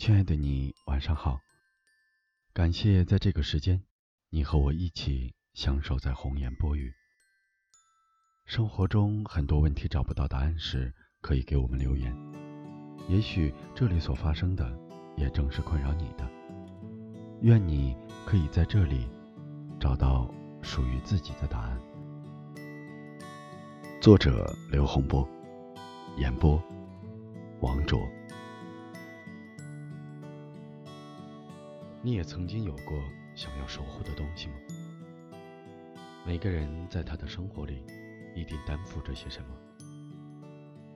亲爱的你，晚上好。感谢在这个时间，你和我一起相守在红颜薄雨。生活中很多问题找不到答案时，可以给我们留言。也许这里所发生的，也正是困扰你的。愿你可以在这里找到属于自己的答案。作者：刘洪波，演播：王卓。你也曾经有过想要守护的东西吗？每个人在他的生活里，一定担负着些什么。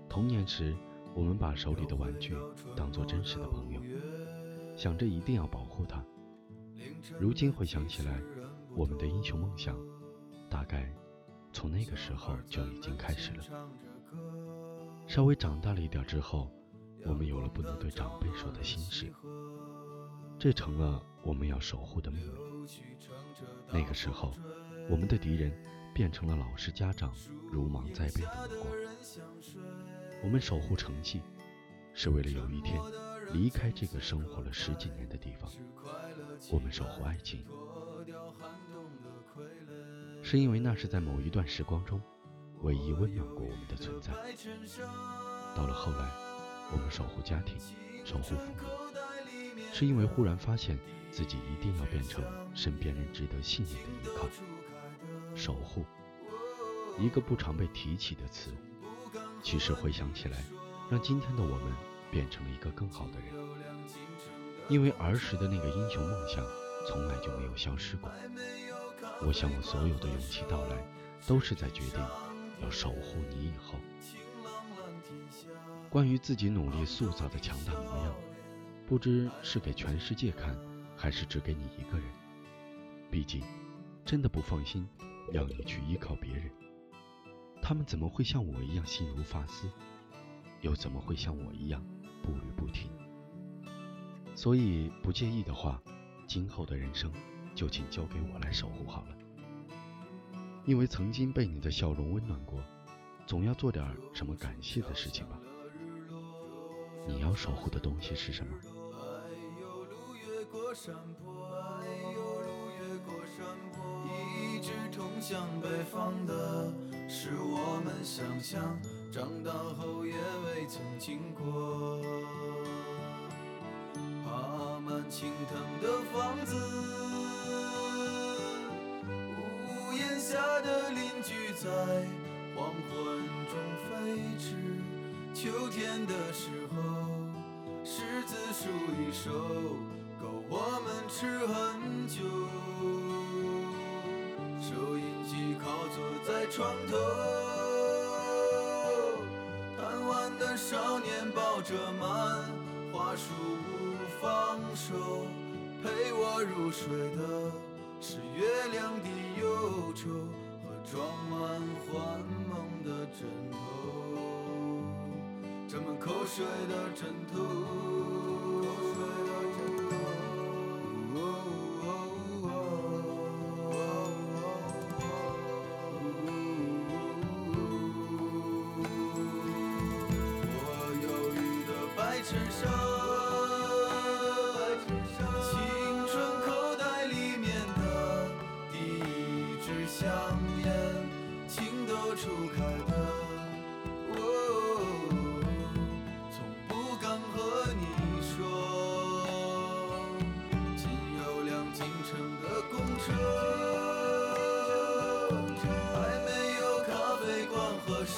童年时，我们把手里的玩具当做真实的朋友，想着一定要保护它。如今回想起来，我们的英雄梦想，大概从那个时候就已经开始了。稍微长大了一点之后，我们有了不能对长辈说的心事。这成了我们要守护的秘密。那个时候，我们的敌人变成了老师、家长如芒在背的目光。我们守护成绩，是为了有一天离开这个生活了十几年的地方。我们守护爱情，是因为那是在某一段时光中唯一温暖过我们的存在。到了后来，我们守护家庭，守护父母。是因为忽然发现自己一定要变成身边人值得信任的依靠，守护，一个不常被提起的词，其实回想起来，让今天的我们变成了一个更好的人。因为儿时的那个英雄梦想从来就没有消失过。我想我所有的勇气到来，都是在决定要守护你以后。关于自己努力塑造的强大模样。不知是给全世界看，还是只给你一个人。毕竟，真的不放心让你去依靠别人。他们怎么会像我一样心如发丝？又怎么会像我一样步履不停？所以，不介意的话，今后的人生就请交给我来守护好了。因为曾经被你的笑容温暖过，总要做点什么感谢的事情吧。你要守护的东西是什么？过山坡，哎呦，路越过山坡，一直通向北方的，是我们想象，长大后也未曾经过。爬满青藤的房子，屋檐下的邻居在黄昏中飞驰。秋天的时候，柿子树已熟。够我们吃很久。收音机靠坐在床头，贪玩的少年抱着漫画书不放手。陪我入睡的是月亮的忧愁和装满幻梦的枕头，沾满口水的枕头。衬衫，青春口袋里面的第一支香烟，情窦初开的，从不敢和你说。仅有辆进城的公车，还没有咖啡馆和奢